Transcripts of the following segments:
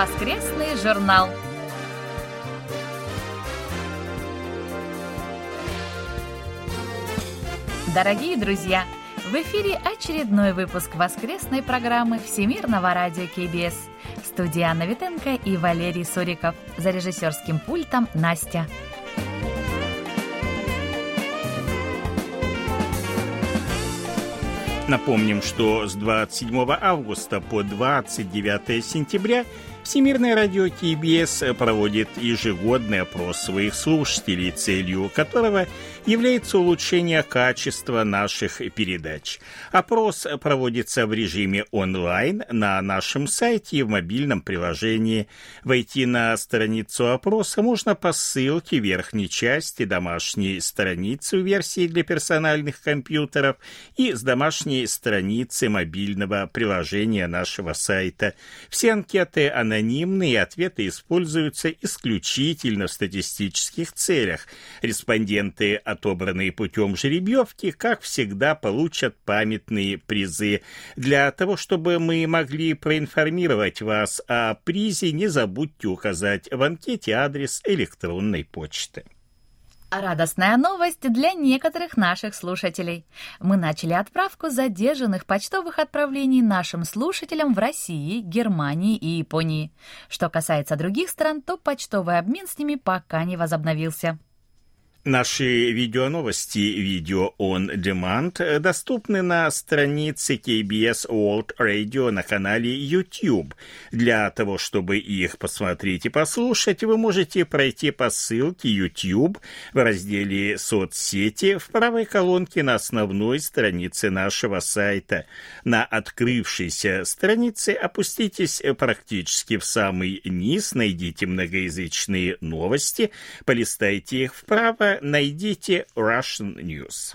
Воскресный журнал. Дорогие друзья, в эфире очередной выпуск воскресной программы Всемирного радио КБС. В студии Анна Витенко и Валерий Суриков. За режиссерским пультом Настя. Напомним, что с 27 августа по 29 сентября Всемирное радио КБС проводит ежегодный опрос своих слушателей, целью которого является улучшение качества наших передач. Опрос проводится в режиме онлайн на нашем сайте и в мобильном приложении. Войти на страницу опроса можно по ссылке в верхней части домашней страницы версии для персональных компьютеров и с домашней страницы мобильного приложения нашего сайта. Все анкеты анонимные, ответы используются исключительно в статистических целях. Респонденты отобранные путем жеребьевки, как всегда, получат памятные призы. Для того, чтобы мы могли проинформировать вас о призе, не забудьте указать в анкете адрес электронной почты. Радостная новость для некоторых наших слушателей. Мы начали отправку задержанных почтовых отправлений нашим слушателям в России, Германии и Японии. Что касается других стран, то почтовый обмен с ними пока не возобновился. Наши видеоновости, видео on demand, доступны на странице KBS World Radio на канале YouTube. Для того, чтобы их посмотреть и послушать, вы можете пройти по ссылке YouTube в разделе «Соцсети» в правой колонке на основной странице нашего сайта. На открывшейся странице опуститесь практически в самый низ, найдите многоязычные новости, полистайте их вправо, найдите Russian News.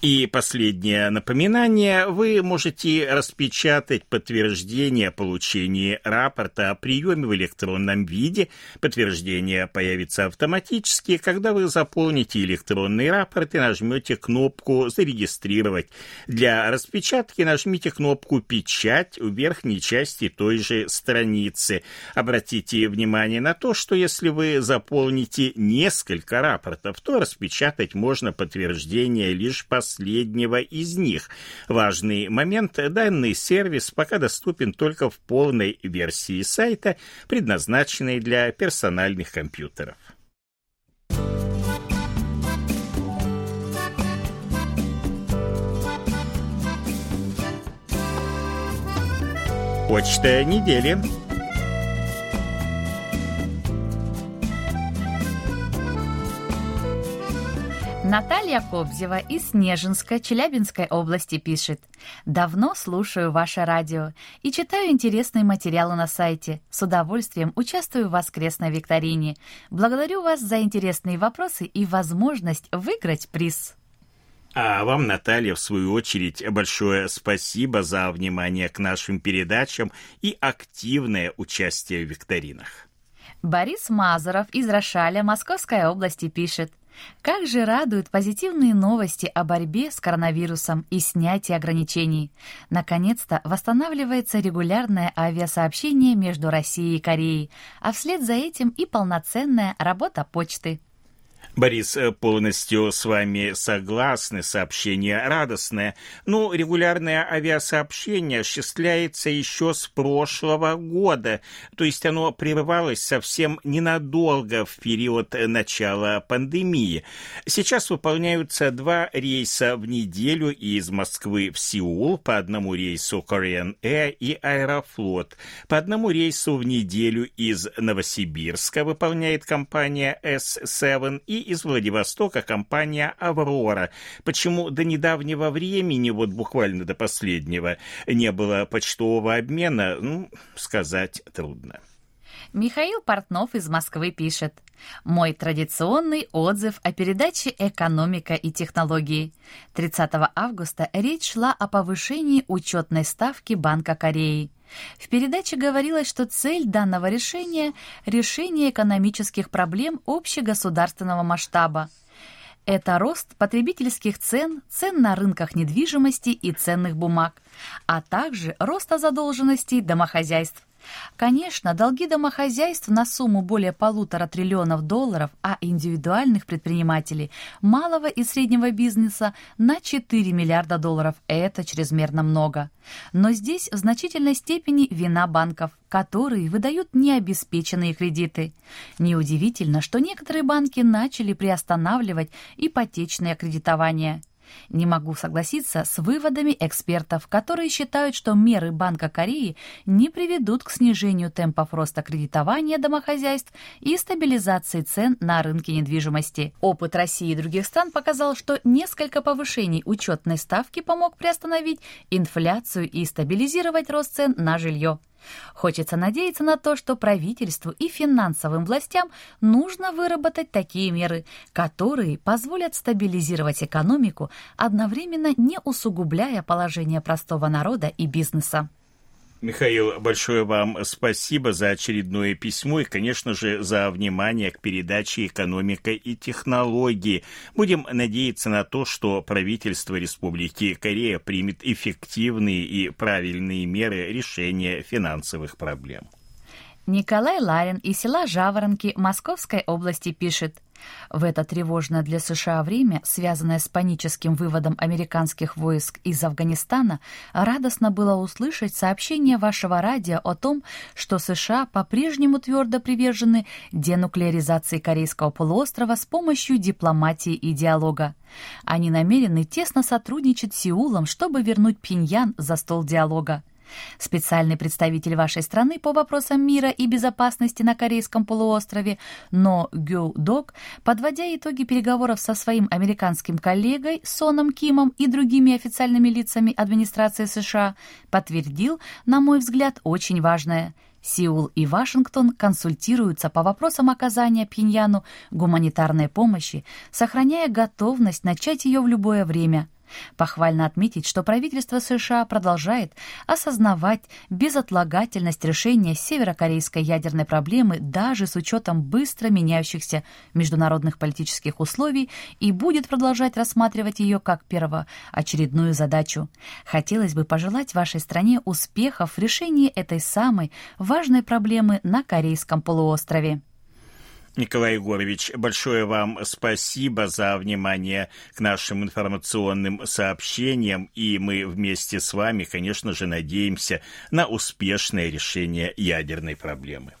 И последнее напоминание. Вы можете распечатать подтверждение получения рапорта о приеме в электронном виде. Подтверждение появится автоматически, когда вы заполните электронный рапорт и нажмете кнопку «Зарегистрировать». Для распечатки нажмите кнопку «Печать» в верхней части той же страницы. Обратите внимание на то, что если вы заполните несколько рапортов, то распечатать можно подтверждение лишь по последнего из них. Важный момент – данный сервис пока доступен только в полной версии сайта, предназначенной для персональных компьютеров. Почта недели. Наталья Кобзева из Снежинска, Челябинской области пишет. «Давно слушаю ваше радио и читаю интересные материалы на сайте. С удовольствием участвую в воскресной викторине. Благодарю вас за интересные вопросы и возможность выиграть приз». А вам, Наталья, в свою очередь, большое спасибо за внимание к нашим передачам и активное участие в викторинах. Борис Мазуров из Рошаля Московской области пишет. Как же радуют позитивные новости о борьбе с коронавирусом и снятии ограничений. Наконец-то восстанавливается регулярное авиасообщение между Россией и Кореей, а вслед за этим и полноценная работа почты. Борис, э, полностью с вами согласны, сообщение радостное. Но регулярное авиасообщение осуществляется еще с прошлого года, то есть оно прерывалось совсем ненадолго в период начала пандемии. Сейчас выполняются два рейса в неделю из Москвы в Сеул, по одному рейсу Korean Air и Аэрофлот. По одному рейсу в неделю из Новосибирска выполняет компания S7 и из Владивостока компания «Аврора». Почему до недавнего времени, вот буквально до последнего, не было почтового обмена, ну, сказать трудно. Михаил Портнов из Москвы пишет. Мой традиционный отзыв о передаче «Экономика и технологии». 30 августа речь шла о повышении учетной ставки Банка Кореи. В передаче говорилось, что цель данного решения – решение экономических проблем общегосударственного масштаба. Это рост потребительских цен, цен на рынках недвижимости и ценных бумаг, а также роста задолженностей домохозяйств. Конечно, долги домохозяйств на сумму более полутора триллионов долларов, а индивидуальных предпринимателей, малого и среднего бизнеса на 4 миллиарда долларов – это чрезмерно много. Но здесь в значительной степени вина банков, которые выдают необеспеченные кредиты. Неудивительно, что некоторые банки начали приостанавливать ипотечное кредитование – не могу согласиться с выводами экспертов, которые считают, что меры Банка Кореи не приведут к снижению темпов роста кредитования домохозяйств и стабилизации цен на рынке недвижимости. Опыт России и других стран показал, что несколько повышений учетной ставки помог приостановить инфляцию и стабилизировать рост цен на жилье. Хочется надеяться на то, что правительству и финансовым властям нужно выработать такие меры, которые позволят стабилизировать экономику, одновременно не усугубляя положение простого народа и бизнеса. Михаил, большое вам спасибо за очередное письмо и, конечно же, за внимание к передаче «Экономика и технологии». Будем надеяться на то, что правительство Республики Корея примет эффективные и правильные меры решения финансовых проблем. Николай Ларин из села Жаворонки Московской области пишет – в это тревожное для США время, связанное с паническим выводом американских войск из Афганистана, радостно было услышать сообщение вашего радио о том, что США по-прежнему твердо привержены денуклеаризации Корейского полуострова с помощью дипломатии и диалога. Они намерены тесно сотрудничать с Сеулом, чтобы вернуть Пиньян за стол диалога. Специальный представитель вашей страны по вопросам мира и безопасности на Корейском полуострове Но Гю Док, подводя итоги переговоров со своим американским коллегой Соном Кимом и другими официальными лицами администрации США, подтвердил, на мой взгляд, очень важное – Сеул и Вашингтон консультируются по вопросам оказания Пхеньяну гуманитарной помощи, сохраняя готовность начать ее в любое время – Похвально отметить, что правительство США продолжает осознавать безотлагательность решения северокорейской ядерной проблемы даже с учетом быстро меняющихся международных политических условий и будет продолжать рассматривать ее как первоочередную задачу. Хотелось бы пожелать вашей стране успехов в решении этой самой важной проблемы на Корейском полуострове. Николай Егорович, большое вам спасибо за внимание к нашим информационным сообщениям, и мы вместе с вами, конечно же, надеемся на успешное решение ядерной проблемы.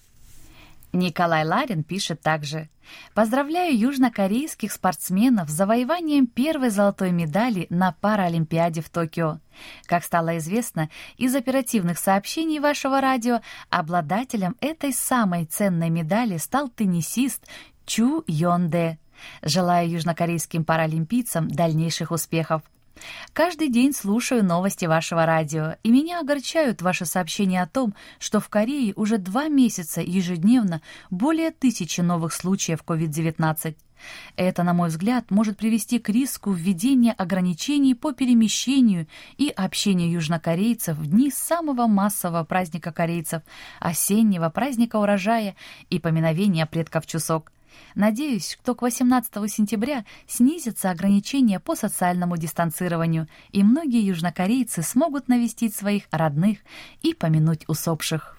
Николай Ларин пишет также «Поздравляю южнокорейских спортсменов с завоеванием первой золотой медали на Паралимпиаде в Токио. Как стало известно из оперативных сообщений вашего радио, обладателем этой самой ценной медали стал теннисист Чу Йон Дэ. Желаю южнокорейским паралимпийцам дальнейших успехов. Каждый день слушаю новости вашего радио, и меня огорчают ваши сообщения о том, что в Корее уже два месяца ежедневно более тысячи новых случаев COVID-19. Это, на мой взгляд, может привести к риску введения ограничений по перемещению и общению южнокорейцев в дни самого массового праздника корейцев, осеннего праздника урожая и поминовения предков Чусок. Надеюсь, что к 18 сентября снизятся ограничения по социальному дистанцированию, и многие южнокорейцы смогут навестить своих родных и помянуть усопших.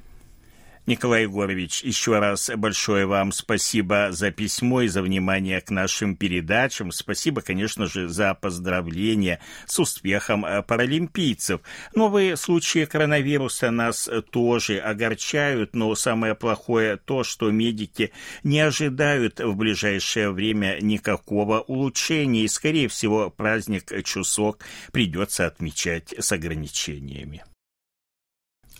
Николай Егорович, еще раз большое вам спасибо за письмо и за внимание к нашим передачам. Спасибо, конечно же, за поздравления с успехом э, паралимпийцев. Новые случаи коронавируса нас тоже огорчают, но самое плохое то, что медики не ожидают в ближайшее время никакого улучшения, и, скорее всего, праздник Чусок придется отмечать с ограничениями.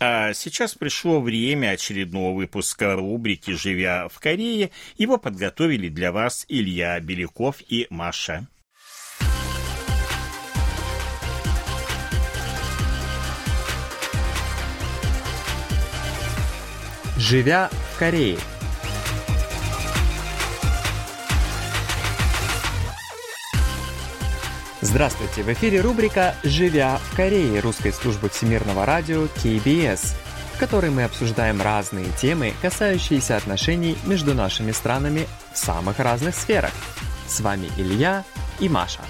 А сейчас пришло время очередного выпуска рубрики «Живя в Корее». Его подготовили для вас Илья Беляков и Маша. Живя в Корее. Здравствуйте! В эфире рубрика «Живя в Корее» русской службы всемирного радио KBS, в которой мы обсуждаем разные темы, касающиеся отношений между нашими странами в самых разных сферах. С вами Илья и Маша.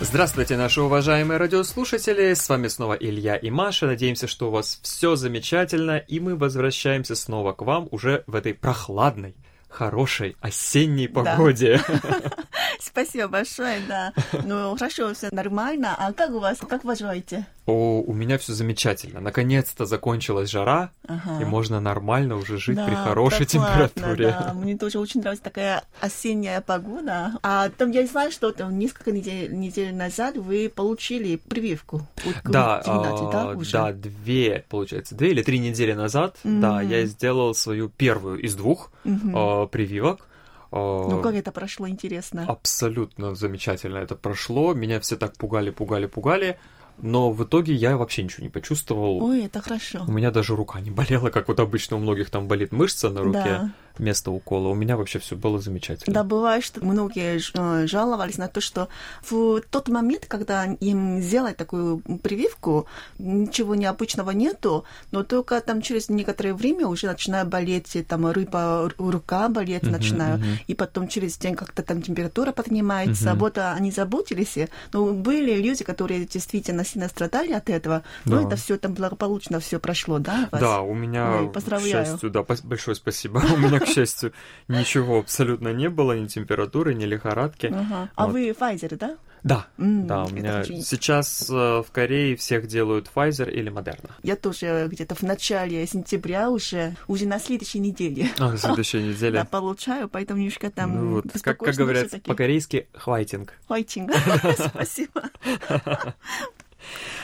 Здравствуйте, наши уважаемые радиослушатели! С вами снова Илья и Маша. Надеемся, что у вас все замечательно, и мы возвращаемся снова к вам уже в этой прохладной, хорошей осенней погоде. Спасибо большое, да. Ну, хорошо, все нормально. А как у вас, как поживаете? О, у меня все замечательно. Наконец-то закончилась жара, ага. и можно нормально уже жить да, при хорошей температуре. Да, мне тоже очень нравится такая осенняя погода. А там я знаю, что там несколько недель, недель назад вы получили прививку. Да, а, да, уже? да, две, получается, две или три недели назад, mm-hmm. да, я сделал свою первую из двух mm-hmm. а, прививок. А, ну как это прошло, интересно? Абсолютно замечательно это прошло. Меня все так пугали, пугали, пугали но в итоге я вообще ничего не почувствовал. Ой, это хорошо. У меня даже рука не болела, как вот обычно у многих там болит мышца на руке. Да место укола. У меня вообще все было замечательно. Да, бывает, что многие э, жаловались на то, что в тот момент, когда им сделать такую прививку, ничего необычного нету, но только там через некоторое время уже начинает болеть, там рыба, рука болеть uh-huh, начинает, uh-huh. и потом через день как-то там температура поднимается. Uh-huh. Вот они заботились, но были люди, которые действительно сильно страдали от этого, но это все там благополучно все прошло, да? Вас? Да, у меня, поздравляю. к счастью, да, большое спасибо. У меня, к счастью, ничего абсолютно не было, ни температуры, ни лихорадки. Ага. А вот. вы Pfizer, да? Да, mm, да, у меня очень... сейчас э, в Корее всех делают Pfizer или Moderna. Я тоже где-то в начале сентября уже, уже на следующей неделе. А, на следующей неделе. Да, получаю, поэтому немножко там ну, вот, как, как говорят по-корейски, хвайтинг. Хвайтинг, спасибо.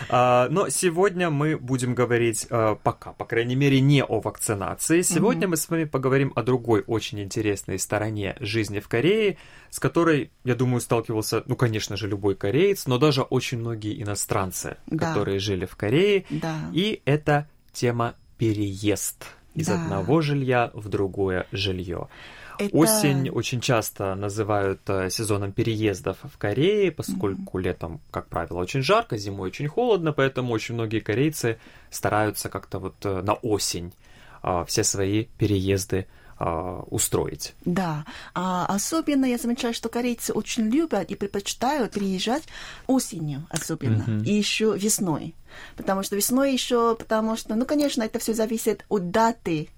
А, но сегодня мы будем говорить а, пока, по крайней мере, не о вакцинации. Сегодня mm-hmm. мы с вами поговорим о другой очень интересной стороне жизни в Корее, с которой, я думаю, сталкивался, ну, конечно же, любой кореец, но даже очень многие иностранцы, да. которые жили в Корее. Да. И это тема переезд из да. одного жилья в другое жилье. Это... Осень очень часто называют э, сезоном переездов в Корее, поскольку mm-hmm. летом, как правило, очень жарко, зимой очень холодно, поэтому очень многие корейцы стараются как-то вот э, на осень а, все свои переезды устроить. Да, а особенно я замечаю, что корейцы очень любят и предпочитают приезжать осенью особенно, mm-hmm. и еще весной. Потому что весной еще, потому что, ну, конечно, это все зависит от даты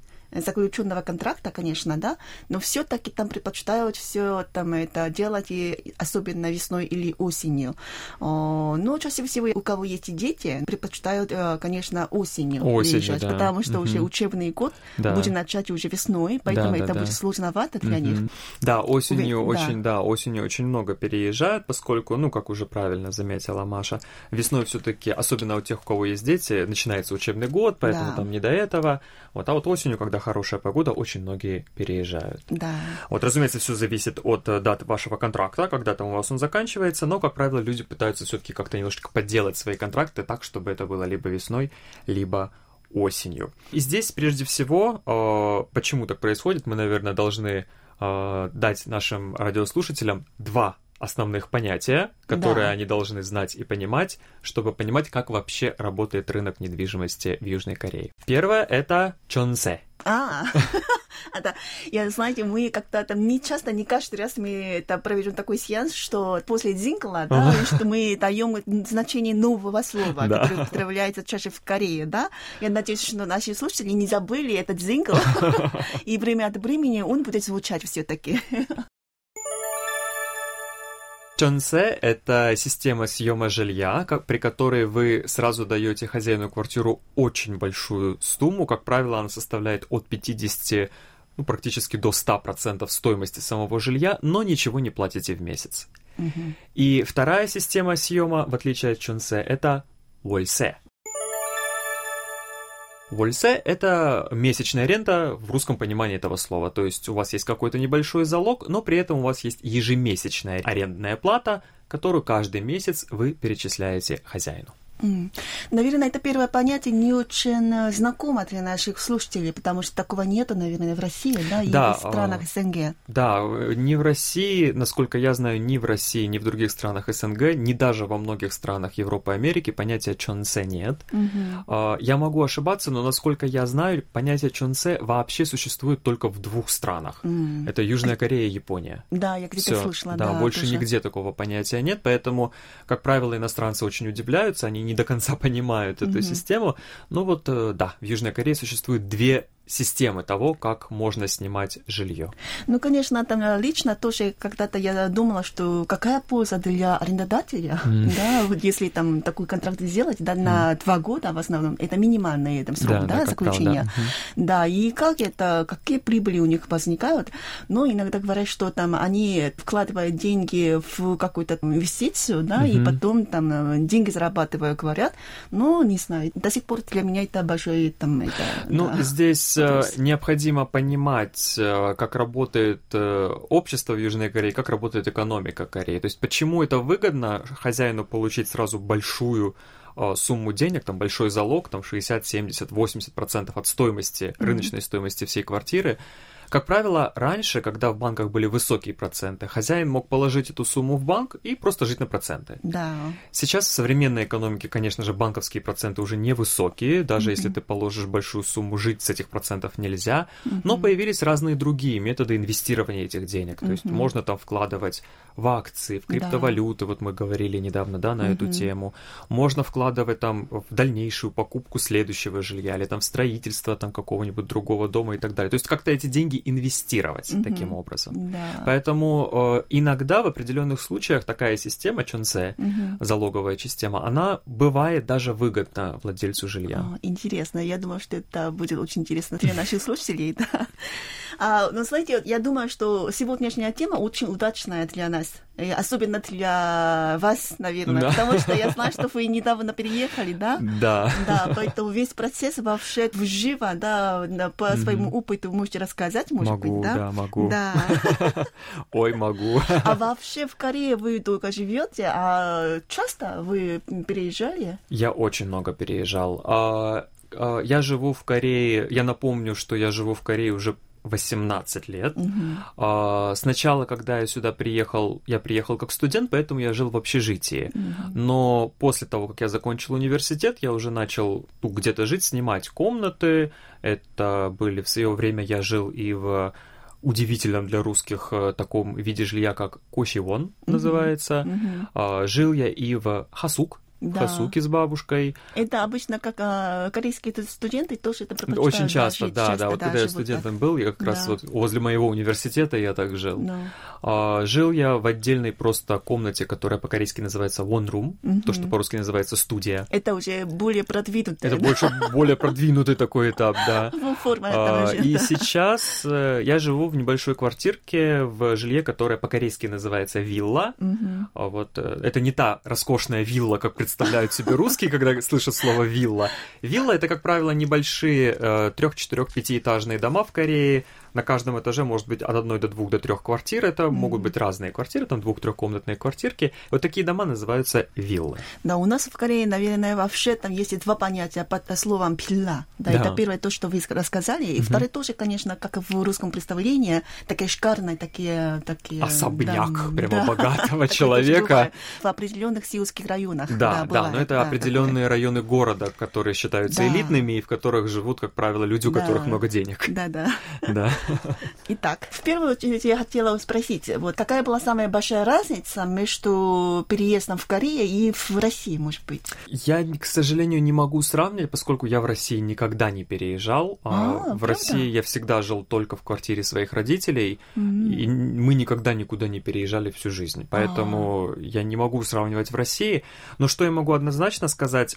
заключенного контракта, конечно, да, но все-таки там предпочитают все там это делать, и особенно весной или осенью. Но чаще всего у кого есть дети, предпочитают, э, конечно, осенью, осенью приезжать, да. потому что угу. уже учебный год да. будет начать уже весной, поэтому да, да, это да. будет сложновато для угу. них. Да, осенью Вы, очень, да. да, осенью очень много переезжают, поскольку, ну, как уже правильно заметила Маша, весной все-таки, особенно у тех, у кого есть дети, начинается учебный год, поэтому да. там не до этого. Вот, а вот осенью, когда хорошая погода, очень многие переезжают. Да. Вот, разумеется, все зависит от э, даты вашего контракта, когда там у вас он заканчивается, но, как правило, люди пытаются все-таки как-то немножечко подделать свои контракты так, чтобы это было либо весной, либо осенью. И здесь, прежде всего, э, почему так происходит, мы, наверное, должны э, дать нашим радиослушателям два основных понятия, которые да. они должны знать и понимать, чтобы понимать, как вообще работает рынок недвижимости в Южной Корее. Первое — это чонсе. А, это, я, знаете, мы как-то там не часто, не каждый раз мы это проведем такой сеанс, что после дзингла, да, что мы даем значение нового слова, да. которое употребляется чаще в Корее, да. Я надеюсь, что наши слушатели не забыли этот дзингл, и время от времени он будет звучать все-таки. Чонсе — это система съема жилья, как, при которой вы сразу даете хозяину квартиру очень большую сумму. Как правило, она составляет от 50 ну, практически до 100% стоимости самого жилья, но ничего не платите в месяц. Угу. И вторая система съема, в отличие от Чонсе, это Вольсе. Вольсе – это месячная рента в русском понимании этого слова. То есть у вас есть какой-то небольшой залог, но при этом у вас есть ежемесячная арендная плата, которую каждый месяц вы перечисляете хозяину. Наверное, это первое понятие не очень э, знакомо для наших слушателей, потому что такого нету, наверное, в России, да, и Да, в странах а, СНГ. Да, э, ни в России, насколько я знаю, ни в России, ни в других странах СНГ, ни даже во многих странах Европы и Америки понятия чонсе нет. А, Я могу ошибаться, но насколько я знаю, понятие чонсе вообще существует только в двух странах. М. Это Южная Корея и Япония. Да, я где-то Всё, слышала, да, да. больше тоже. нигде такого понятия нет, поэтому, как правило, иностранцы очень удивляются, они не до конца понимают эту Мгм. систему. Но вот, э, да, в Южной Корее существует две системы того, как можно снимать жилье. Ну, конечно, там э, лично тоже когда-то я думала, что какая польза для арендодателя, Мгм. да, вот если там такой контракт сделать, да, на два года в основном, это минимальный там, срок, Да, да, да, правило, заключения. да. Да, и как это, какие прибыли у них возникают. Но иногда говорят, что там они вкладывают деньги в какую-то инвестицию, да, и Мгм. потом там э, деньги зарабатывают, говорят. Но не знаю, до сих пор для меня это большой там это. Ну, да. здесь э, вопрос. необходимо понимать, э, как работает э, общество в Южной Корее, как работает экономика Кореи. То есть, почему это выгодно хозяину получить сразу большую э, сумму денег, там большой залог, там 60, 70, 80 процентов от стоимости, рыночной стоимости всей квартиры. Как правило, раньше, когда в банках были высокие проценты, хозяин мог положить эту сумму в банк и просто жить на проценты. Да. Сейчас в современной экономике, конечно же, банковские проценты уже невысокие, даже если ты положишь большую сумму, жить с этих процентов нельзя. Но появились разные другие методы инвестирования этих денег. То есть Мгм. можно там вкладывать в акции, в Да. криптовалюты, вот мы говорили недавно, да, на эту Мгм. тему. Можно вкладывать там в дальнейшую покупку следующего жилья или там в строительство там какого-нибудь другого дома и так далее. То есть как-то эти деньги инвестировать Мгм. таким образом. Да. Поэтому э, иногда в определенных случаях такая система чонсе, Мгм. залоговая система, она бывает даже выгодна владельцу жилья. А, Интересно, я думаю, что это будет очень интересно для наших слушателей. Да. А, но знаете, вот я думаю, что сегодняшняя тема очень удачная для нас, и особенно для вас, наверное, Да. потому что я знаю, что вы недавно переехали, да? Да. Да, поэтому весь процесс вообще вживо, да, по своему опыту можете рассказать, может Могу, быть, да? да, могу. Да. Ой, могу. А вообще в Корее вы долго живете, а часто вы переезжали? Я очень много переезжал. А, а, Я живу в Корее, я напомню, что я живу в Корее уже 18 лет. А, Сначала, когда я сюда приехал, я приехал как студент, поэтому я жил в общежитии. Но после того, как я закончил университет, я уже начал ну, где-то жить, снимать комнаты. Это были в свое время я жил и в удивительном для русских э, таком виде жилья, как Косивон называется. А, Жил я и в Хасук, Да. Хасуке с бабушкой. Это обычно как а, корейские студенты тоже это предпочитают. Очень часто, жить да, часто, да. Вот когда я студентом был, я как раз Да. вот возле моего университета я так жил. так. Ну, А, Жил я в отдельной просто комнате, которая по-корейски называется one room, Мгм. то, что по-русски называется студия. Это уже более продвинутое. Это больше более продвинутый такой этап, да. Ну, форма А, же, И да. сейчас э, я живу в небольшой квартирке в жилье, которое по-корейски называется вилла. А Вот э, это не та роскошная вилла, как представляют себе русские, когда слышат слово вилла. Вилла это, как правило, небольшие э, трех, четырех, пятиэтажные дома в Корее. На каждом этаже может быть от одной до двух до трех квартир. Это могут быть разные квартиры, там двух-трехкомнатные квартирки. Вот такие дома называются виллы. Да, у нас в Корее, наверное, вообще там есть два понятия под словом пилла. Да, Да. это первое то, что вы рассказали. И второе тоже, конечно, как в русском представлении, такие шикарные, такие... такие Особняк да, прямо да. богатого человека. В определенных сеульских районах. Да, да, бывает, но это да, определенные районы города, которые считаются Да. элитными и в которых живут, как правило, люди, у Да. которых много денег. Да, да. Да. Итак, в первую очередь я хотела спросить, вот какая была самая большая разница между переездом в Корею и в России, может быть? Я, к сожалению, не могу сравнивать, поскольку я в России никогда не переезжал. А А, в правда? России я всегда жил только в квартире своих родителей, М. и мы никогда никуда не переезжали всю жизнь. Поэтому А. я не могу сравнивать в России. Но что я могу однозначно сказать?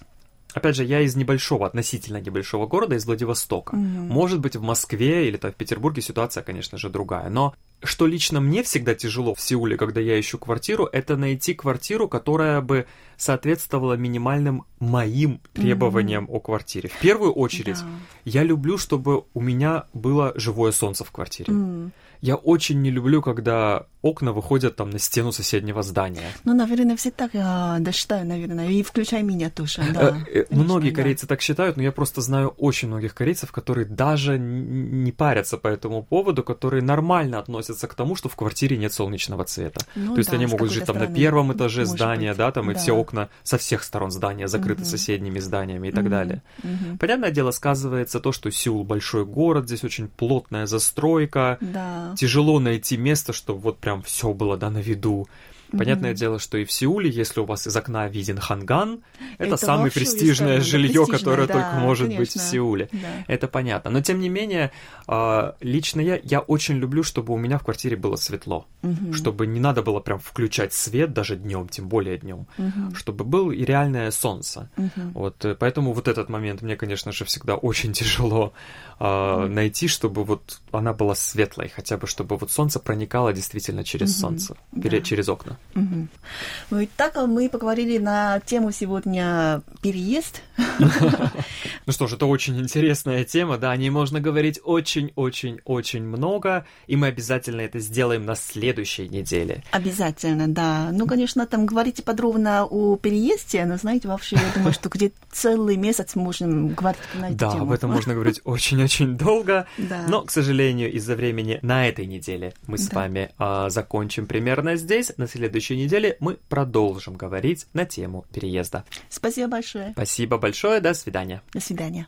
Опять же, я из небольшого, относительно небольшого города, из Владивостока. Мгм. Может быть, в Москве или там в Петербурге ситуация, конечно же, другая. Но что лично мне всегда тяжело в Сеуле, когда я ищу квартиру, это найти квартиру, которая бы соответствовала минимальным моим требованиям mm-hmm. о квартире. В первую очередь, да. я люблю, чтобы у меня было живое солнце в квартире. Mm. Я очень не люблю, когда окна выходят там на стену соседнего здания. Ну, наверное, все так а, да, считаю, наверное, и включай меня тоже, да. Э, э, многие корейцы так считают, но я просто знаю очень многих корейцев, которые даже не парятся по этому поводу, которые нормально относятся к тому, что в квартире нет солнечного цвета. Ну, То есть да, они могут жить там на первом этаже здания, быть. да, там, и да. все окна со всех сторон здания закрыты угу. соседними зданиями и так угу. далее. Угу. Понятное дело, сказывается то, что Сеул большой город, здесь очень плотная застройка, да. тяжело найти место, чтобы вот прям все было, да, на виду. Понятное mm-hmm. дело, что и в Сеуле, если у вас из окна виден ханган, это, это самое престижное жилье, которое да, только может конечно. быть в Сеуле. Да. Это понятно. Но тем не менее, а, лично я, я очень люблю, чтобы у меня в квартире было светло. Mm-hmm. Чтобы не надо было прям включать свет даже днем, тем более днем. Mm-hmm. Чтобы был и реальное солнце. Вот, э, поэтому вот этот момент мне, конечно же, всегда очень тяжело mm-hmm. найти, чтобы вот она была светлой, хотя бы чтобы вот солнце проникало действительно через mm-hmm. солнце, да. через окна. Угу. Ну и так мы поговорили на тему сегодня переезд. Ну что ж, это очень интересная тема, да, о ней можно говорить очень-очень-очень много, и мы обязательно это сделаем на следующей неделе. Обязательно, да. Ну, конечно, там говорите подробно о переезде, но, знаете, вообще, я думаю, что где целый месяц можем говорить на эту да, тему. Да, об этом можно говорить очень-очень долго, да. но, к сожалению, из-за времени на этой неделе мы с да. вами а, закончим примерно здесь. На следующей неделе мы продолжим говорить на тему переезда. Спасибо большое. Спасибо большое, до свидания. До свидания.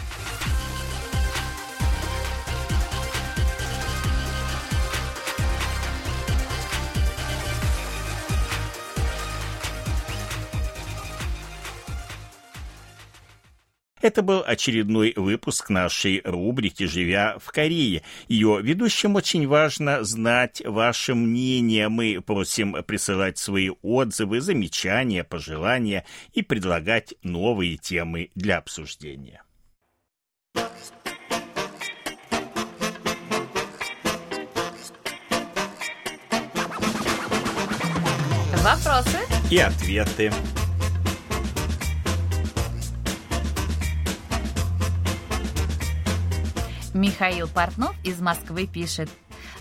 Это был очередной выпуск нашей рубрики «Живя в Корее». Ее ведущим очень важно знать ваше мнение. Мы просим присылать свои отзывы, замечания, пожелания и предлагать новые темы для обсуждения. Вопросы и ответы. Михаил Портнов из Москвы пишет.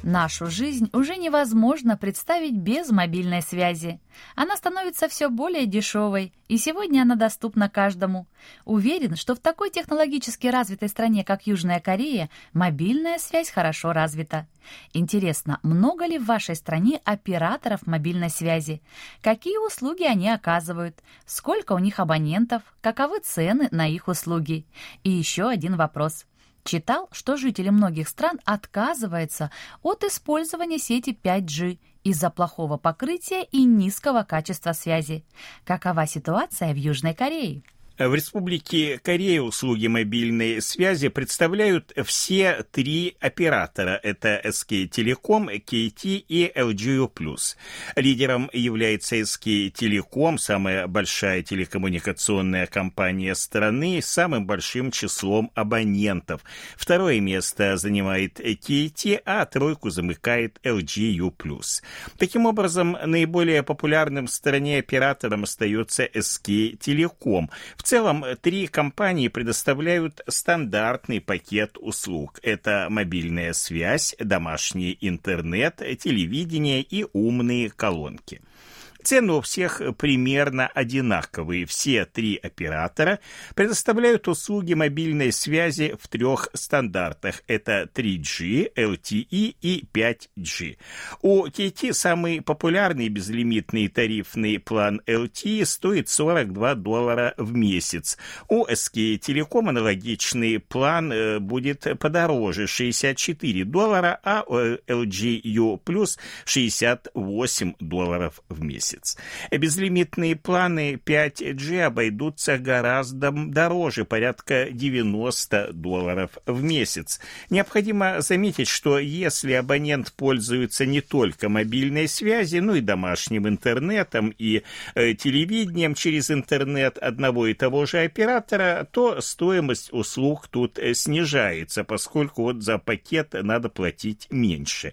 Нашу жизнь уже невозможно представить без мобильной связи. Она становится все более дешевой, и сегодня она доступна каждому. Уверен, что в такой технологически развитой стране, как Южная Корея, мобильная связь хорошо развита. Интересно, много ли в вашей стране операторов мобильной связи? Какие услуги они оказывают? Сколько у них абонентов? Каковы цены на их услуги? И еще один вопрос. Читал, что жители многих стран отказываются от использования сети 5G из-за плохого покрытия и низкого качества связи. Какова ситуация в Южной Корее? В Республике Корея услуги мобильной связи представляют все три оператора. Это SK Telecom, KT и LGU+. Лидером является SK Telecom, самая большая телекоммуникационная компания страны с самым большим числом абонентов. Второе место занимает KT, а тройку замыкает LGU+. Таким образом, наиболее популярным в стране оператором остается SK Telecom. В целом, три компании предоставляют стандартный пакет услуг. Это мобильная связь, домашний интернет, телевидение и умные колонки. Цены у всех примерно одинаковые. Все три оператора предоставляют услуги мобильной связи в трех стандартах. Это 3G, LTE и 5G. У KT самый популярный безлимитный тарифный план LTE стоит 42 доллара в месяц. У SK Telecom аналогичный план э, будет подороже 64 доллара, а у LGU Plus 68 долларов в месяц. Безлимитные планы 5G обойдутся гораздо дороже, порядка 90 долларов в месяц. Необходимо заметить, что если абонент пользуется не только мобильной связью, ну и домашним интернетом и э, телевидением через интернет одного и того же оператора, то стоимость услуг тут э, снижается, поскольку вот за пакет надо платить меньше.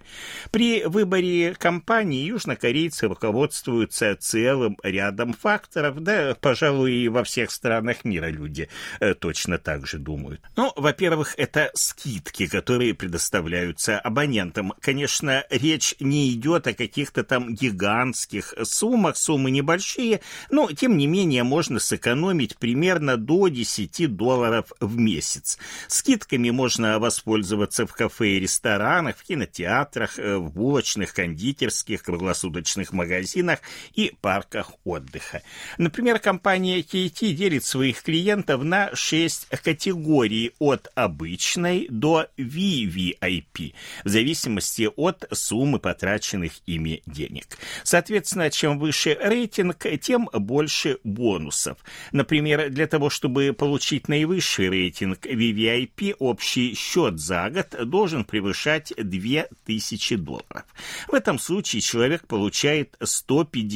При выборе компании южнокорейцы руководствуются целым рядом факторов, да, пожалуй, и во всех странах мира люди э, точно так же думают. Ну, во-первых, это скидки, которые предоставляются абонентам. Конечно, речь не идет о каких-то там гигантских суммах, суммы небольшие, но, тем не менее, можно сэкономить примерно до 10 долларов в месяц. Скидками можно воспользоваться в кафе и ресторанах, в кинотеатрах, э, в булочных, кондитерских, круглосуточных магазинах и парках отдыха. Например, компания KT делит своих клиентов на 6 категорий от обычной до VVIP, в зависимости от суммы потраченных ими денег. Соответственно, чем выше рейтинг, тем больше бонусов. Например, для того, чтобы получить наивысший рейтинг VVIP, общий счет за год должен превышать 2000 долларов. В этом случае человек получает 150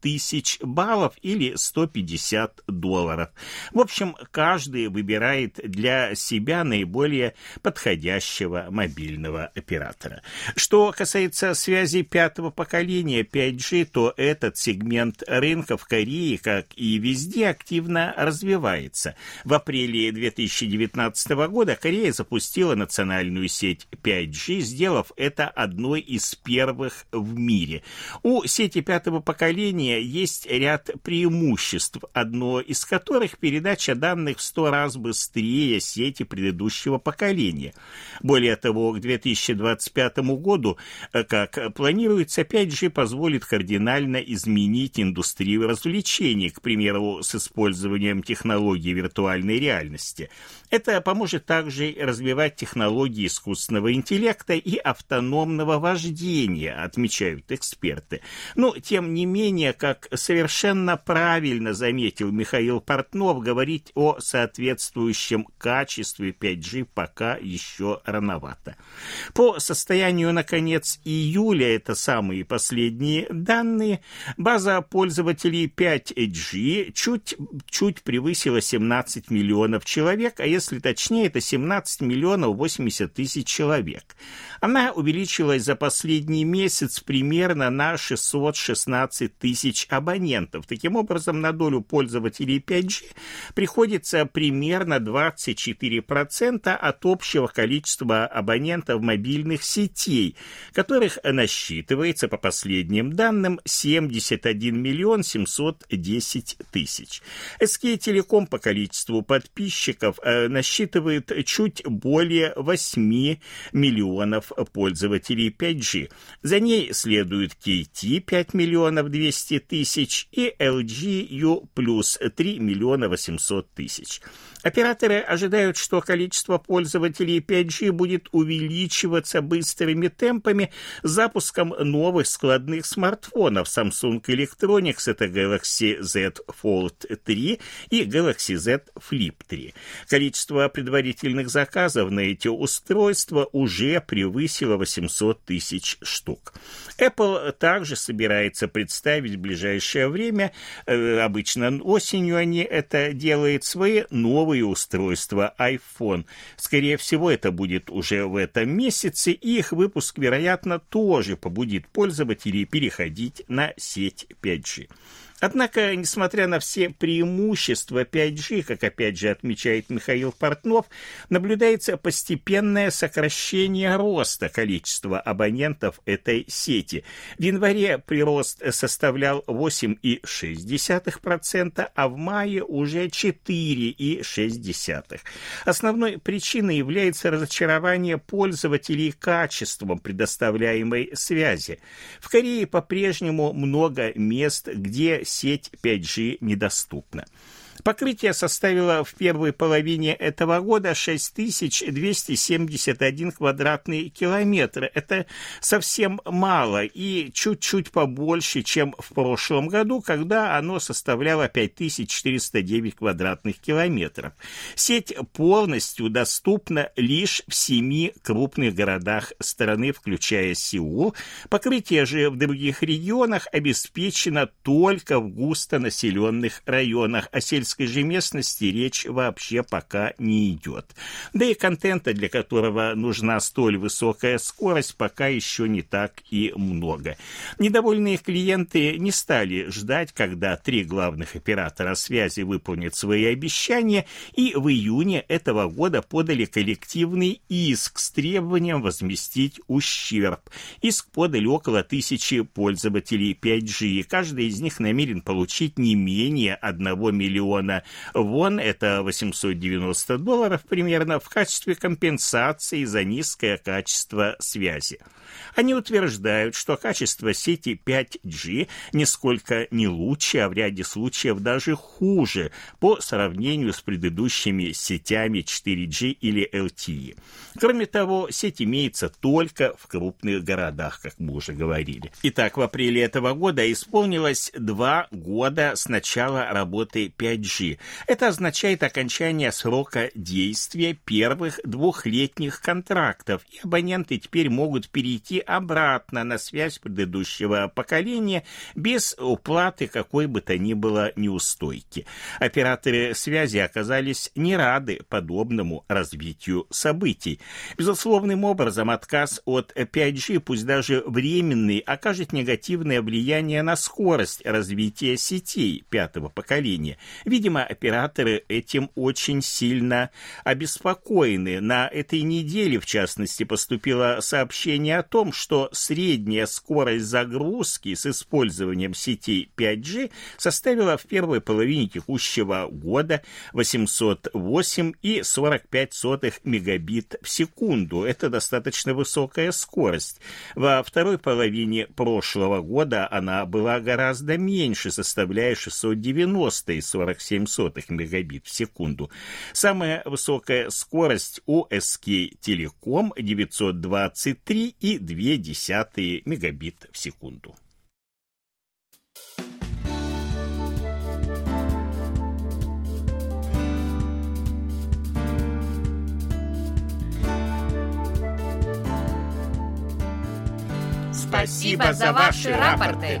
тысяч баллов или 150 долларов. В общем, каждый выбирает для себя наиболее подходящего мобильного оператора. Что касается связи пятого поколения 5G, то этот сегмент рынка в Корее, как и везде, активно развивается. В апреле 2019 года Корея запустила национальную сеть 5G, сделав это одной из первых в мире. У сети пятого поколения есть ряд преимуществ, одно из которых передача данных в сто раз быстрее сети предыдущего поколения. Более того, к 2025 году, э, как планируется, 5G позволит кардинально изменить индустрию развлечений, к примеру, с использованием технологий виртуальной реальности. Это поможет также развивать технологии искусственного интеллекта и автономного вождения, отмечают эксперты. Но, тем не менее, как совершенно правильно заметил Михаил Портнов, говорить о соответствующем качестве 5G пока еще рановато. По состоянию на конец июля, это самые последние данные, база пользователей 5G чуть, чуть превысила 17 миллионов человек, а если точнее, это 17 миллионов 80 тысяч человек. Она увеличилась за последний месяц примерно на 616 тысяч абонентов. Таким образом, на долю пользователей 5G приходится примерно 24% от общего количества абонентов мобильных сетей, которых насчитывается, по последним данным, 71 миллион 710 тысяч. SK Telecom по количеству подписчиков э, насчитывает чуть более 8 миллионов пользователей 5G. За ней следует KT 5 миллионов 200 тысяч и LG U+, 3 миллиона 800 тысяч. Операторы ожидают, что количество пользователей 5G будет увеличиваться быстрыми темпами с запуском новых складных смартфонов Samsung Electronics, это Galaxy Z Fold 3 и Galaxy Z Flip 3. Количество предварительных заказов на эти устройства уже превысило 800 тысяч штук. Apple также собирается представить в ближайшее время, э, обычно осенью они это делают, свои новые новые устройства iPhone. Скорее всего, это будет уже в этом месяце, и их выпуск, вероятно, тоже побудит пользователей переходить на сеть 5G. Однако, несмотря на все преимущества 5G, как опять же отмечает Михаил Портнов, наблюдается постепенное сокращение роста количества абонентов этой сети. В январе прирост составлял 8,6%, а в мае уже 4,6%. Основной причиной является разочарование пользователей качеством предоставляемой связи. В Корее по-прежнему много мест, где сеть 5G недоступна. Покрытие составило в первой половине этого года 6271 квадратный километр. Это совсем мало и чуть-чуть побольше, чем в прошлом году, когда оно составляло 5409 квадратных километров. Сеть полностью доступна лишь в семи крупных городах страны, включая Сеул. Покрытие же в других регионах обеспечено только в густонаселенных районах, а сельское сельской же местности речь вообще пока не идет. Да и контента, для которого нужна столь высокая скорость, пока еще не так и много. Недовольные клиенты не стали ждать, когда три главных оператора связи выполнят свои обещания, и в июне этого года подали коллективный иск с требованием возместить ущерб. Иск подали около тысячи пользователей 5G, каждый из них намерен получить не менее 1 миллиона миллиона вон, это 890 долларов примерно, в качестве компенсации за низкое качество связи. Они утверждают, что качество сети 5G нисколько не лучше, а в ряде случаев даже хуже по сравнению с предыдущими сетями 4G или LTE. Кроме того, сеть имеется только в крупных городах, как мы уже говорили. Итак, в апреле этого года исполнилось два года с начала работы 5G. Это означает окончание срока действия первых двухлетних контрактов, и абоненты теперь могут перейти обратно на связь предыдущего поколения без уплаты какой бы то ни было неустойки. Операторы связи оказались не рады подобному развитию событий. Безусловным образом, отказ от 5G, пусть даже временный, окажет негативное влияние на скорость развития сетей пятого поколения. Видимо, операторы этим очень сильно обеспокоены. На этой неделе, в частности, поступило сообщение о том, что средняя скорость загрузки с использованием сетей 5G составила в первой половине текущего года 808,45 мегабит в секунду. Это достаточно высокая скорость. Во второй половине прошлого года она была гораздо меньше, составляя 690,47 мегабит в секунду. Самая высокая скорость у SK Telecom 923,2 мегабит в секунду. Спасибо за ваши рапорты.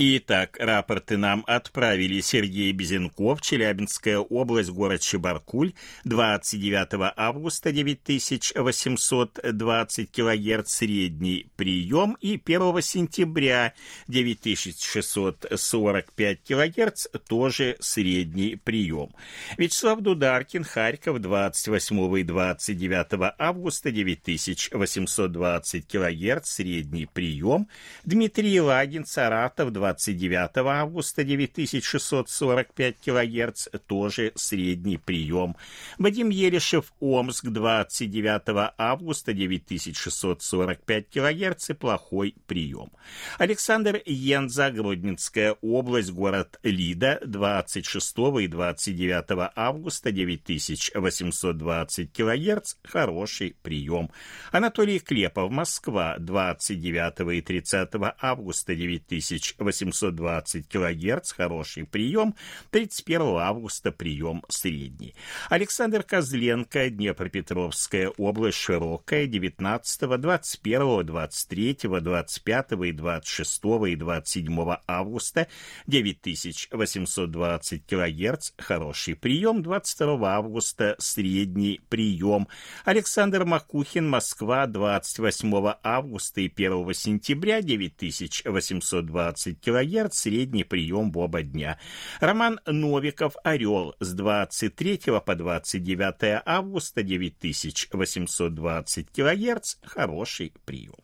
Итак, рапорты нам отправили Сергей Безенков, Челябинская область, город Чебаркуль, 29 августа 9820 кГц средний прием и 1 сентября 9645 кГц тоже средний прием. Вячеслав Дударкин, Харьков, 28 и 29 августа 9820 кГц средний прием. Дмитрий Лагин, Саратов, 20 29 августа 9645 кГц, тоже средний прием. Вадим Ерешев, Омск, 29 августа 9645 кГц, плохой прием. Александр Янза, Гродненская область, город Лида, 26 и 29 августа 9820 кГц, хороший прием. Анатолий Клепов, Москва, 29 и 30 августа 9820 820 кГц, хороший прием, 31 августа прием средний. Александр Козленко, Днепропетровская область, широкая, 19, 21, 23, 25 и 26 и 27 августа, 9820 кГц, хороший прием, 22 августа средний прием. Александр Макухин, Москва, 28 августа и 1 сентября, 9820 кГц, средний прием в оба дня. Роман Новиков, Орел, с 23 по 29 августа, 9820 кГц, хороший прием.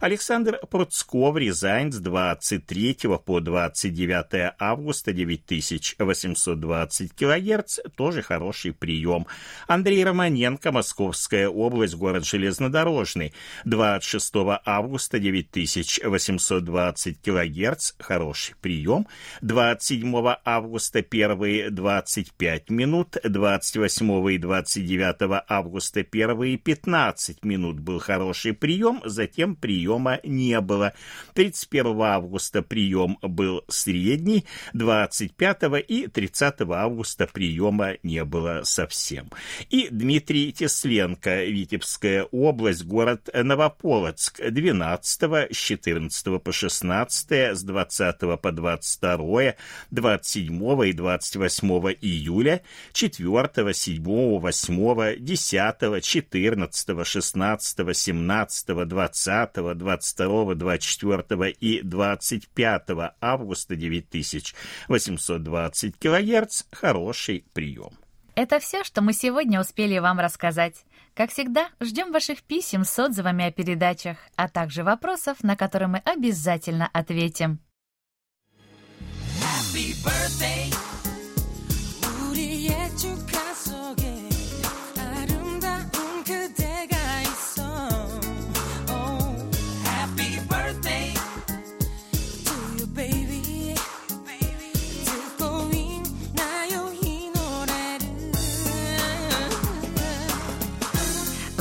Александр Пруцков, Рязань, с 23 по 29 августа, 9820 кГц, тоже хороший прием. Андрей Романенко, Московская область, город Железнодорожный, 26 августа, 9820 кГц, хороший прием. 27 августа, первые 25 минут, 28 и 29 августа, первые 15 минут был хороший прием, затем приема не было. 31 августа прием был средний, 25 и 30 августа приема не было совсем. И Дмитрий Тесленко, Витебская область, город Новополоцк, 12 с 14 по 16, с 20 по 22, 27 и 28 июля, 4, 7, 8, 10, 14, 16, 17, 20, 22, 24 и 25 августа 9820 кГц – хороший прием. Это все, что мы сегодня успели вам рассказать. Как всегда, ждем ваших писем с отзывами о передачах, а также вопросов, на которые мы обязательно ответим. Happy birthday.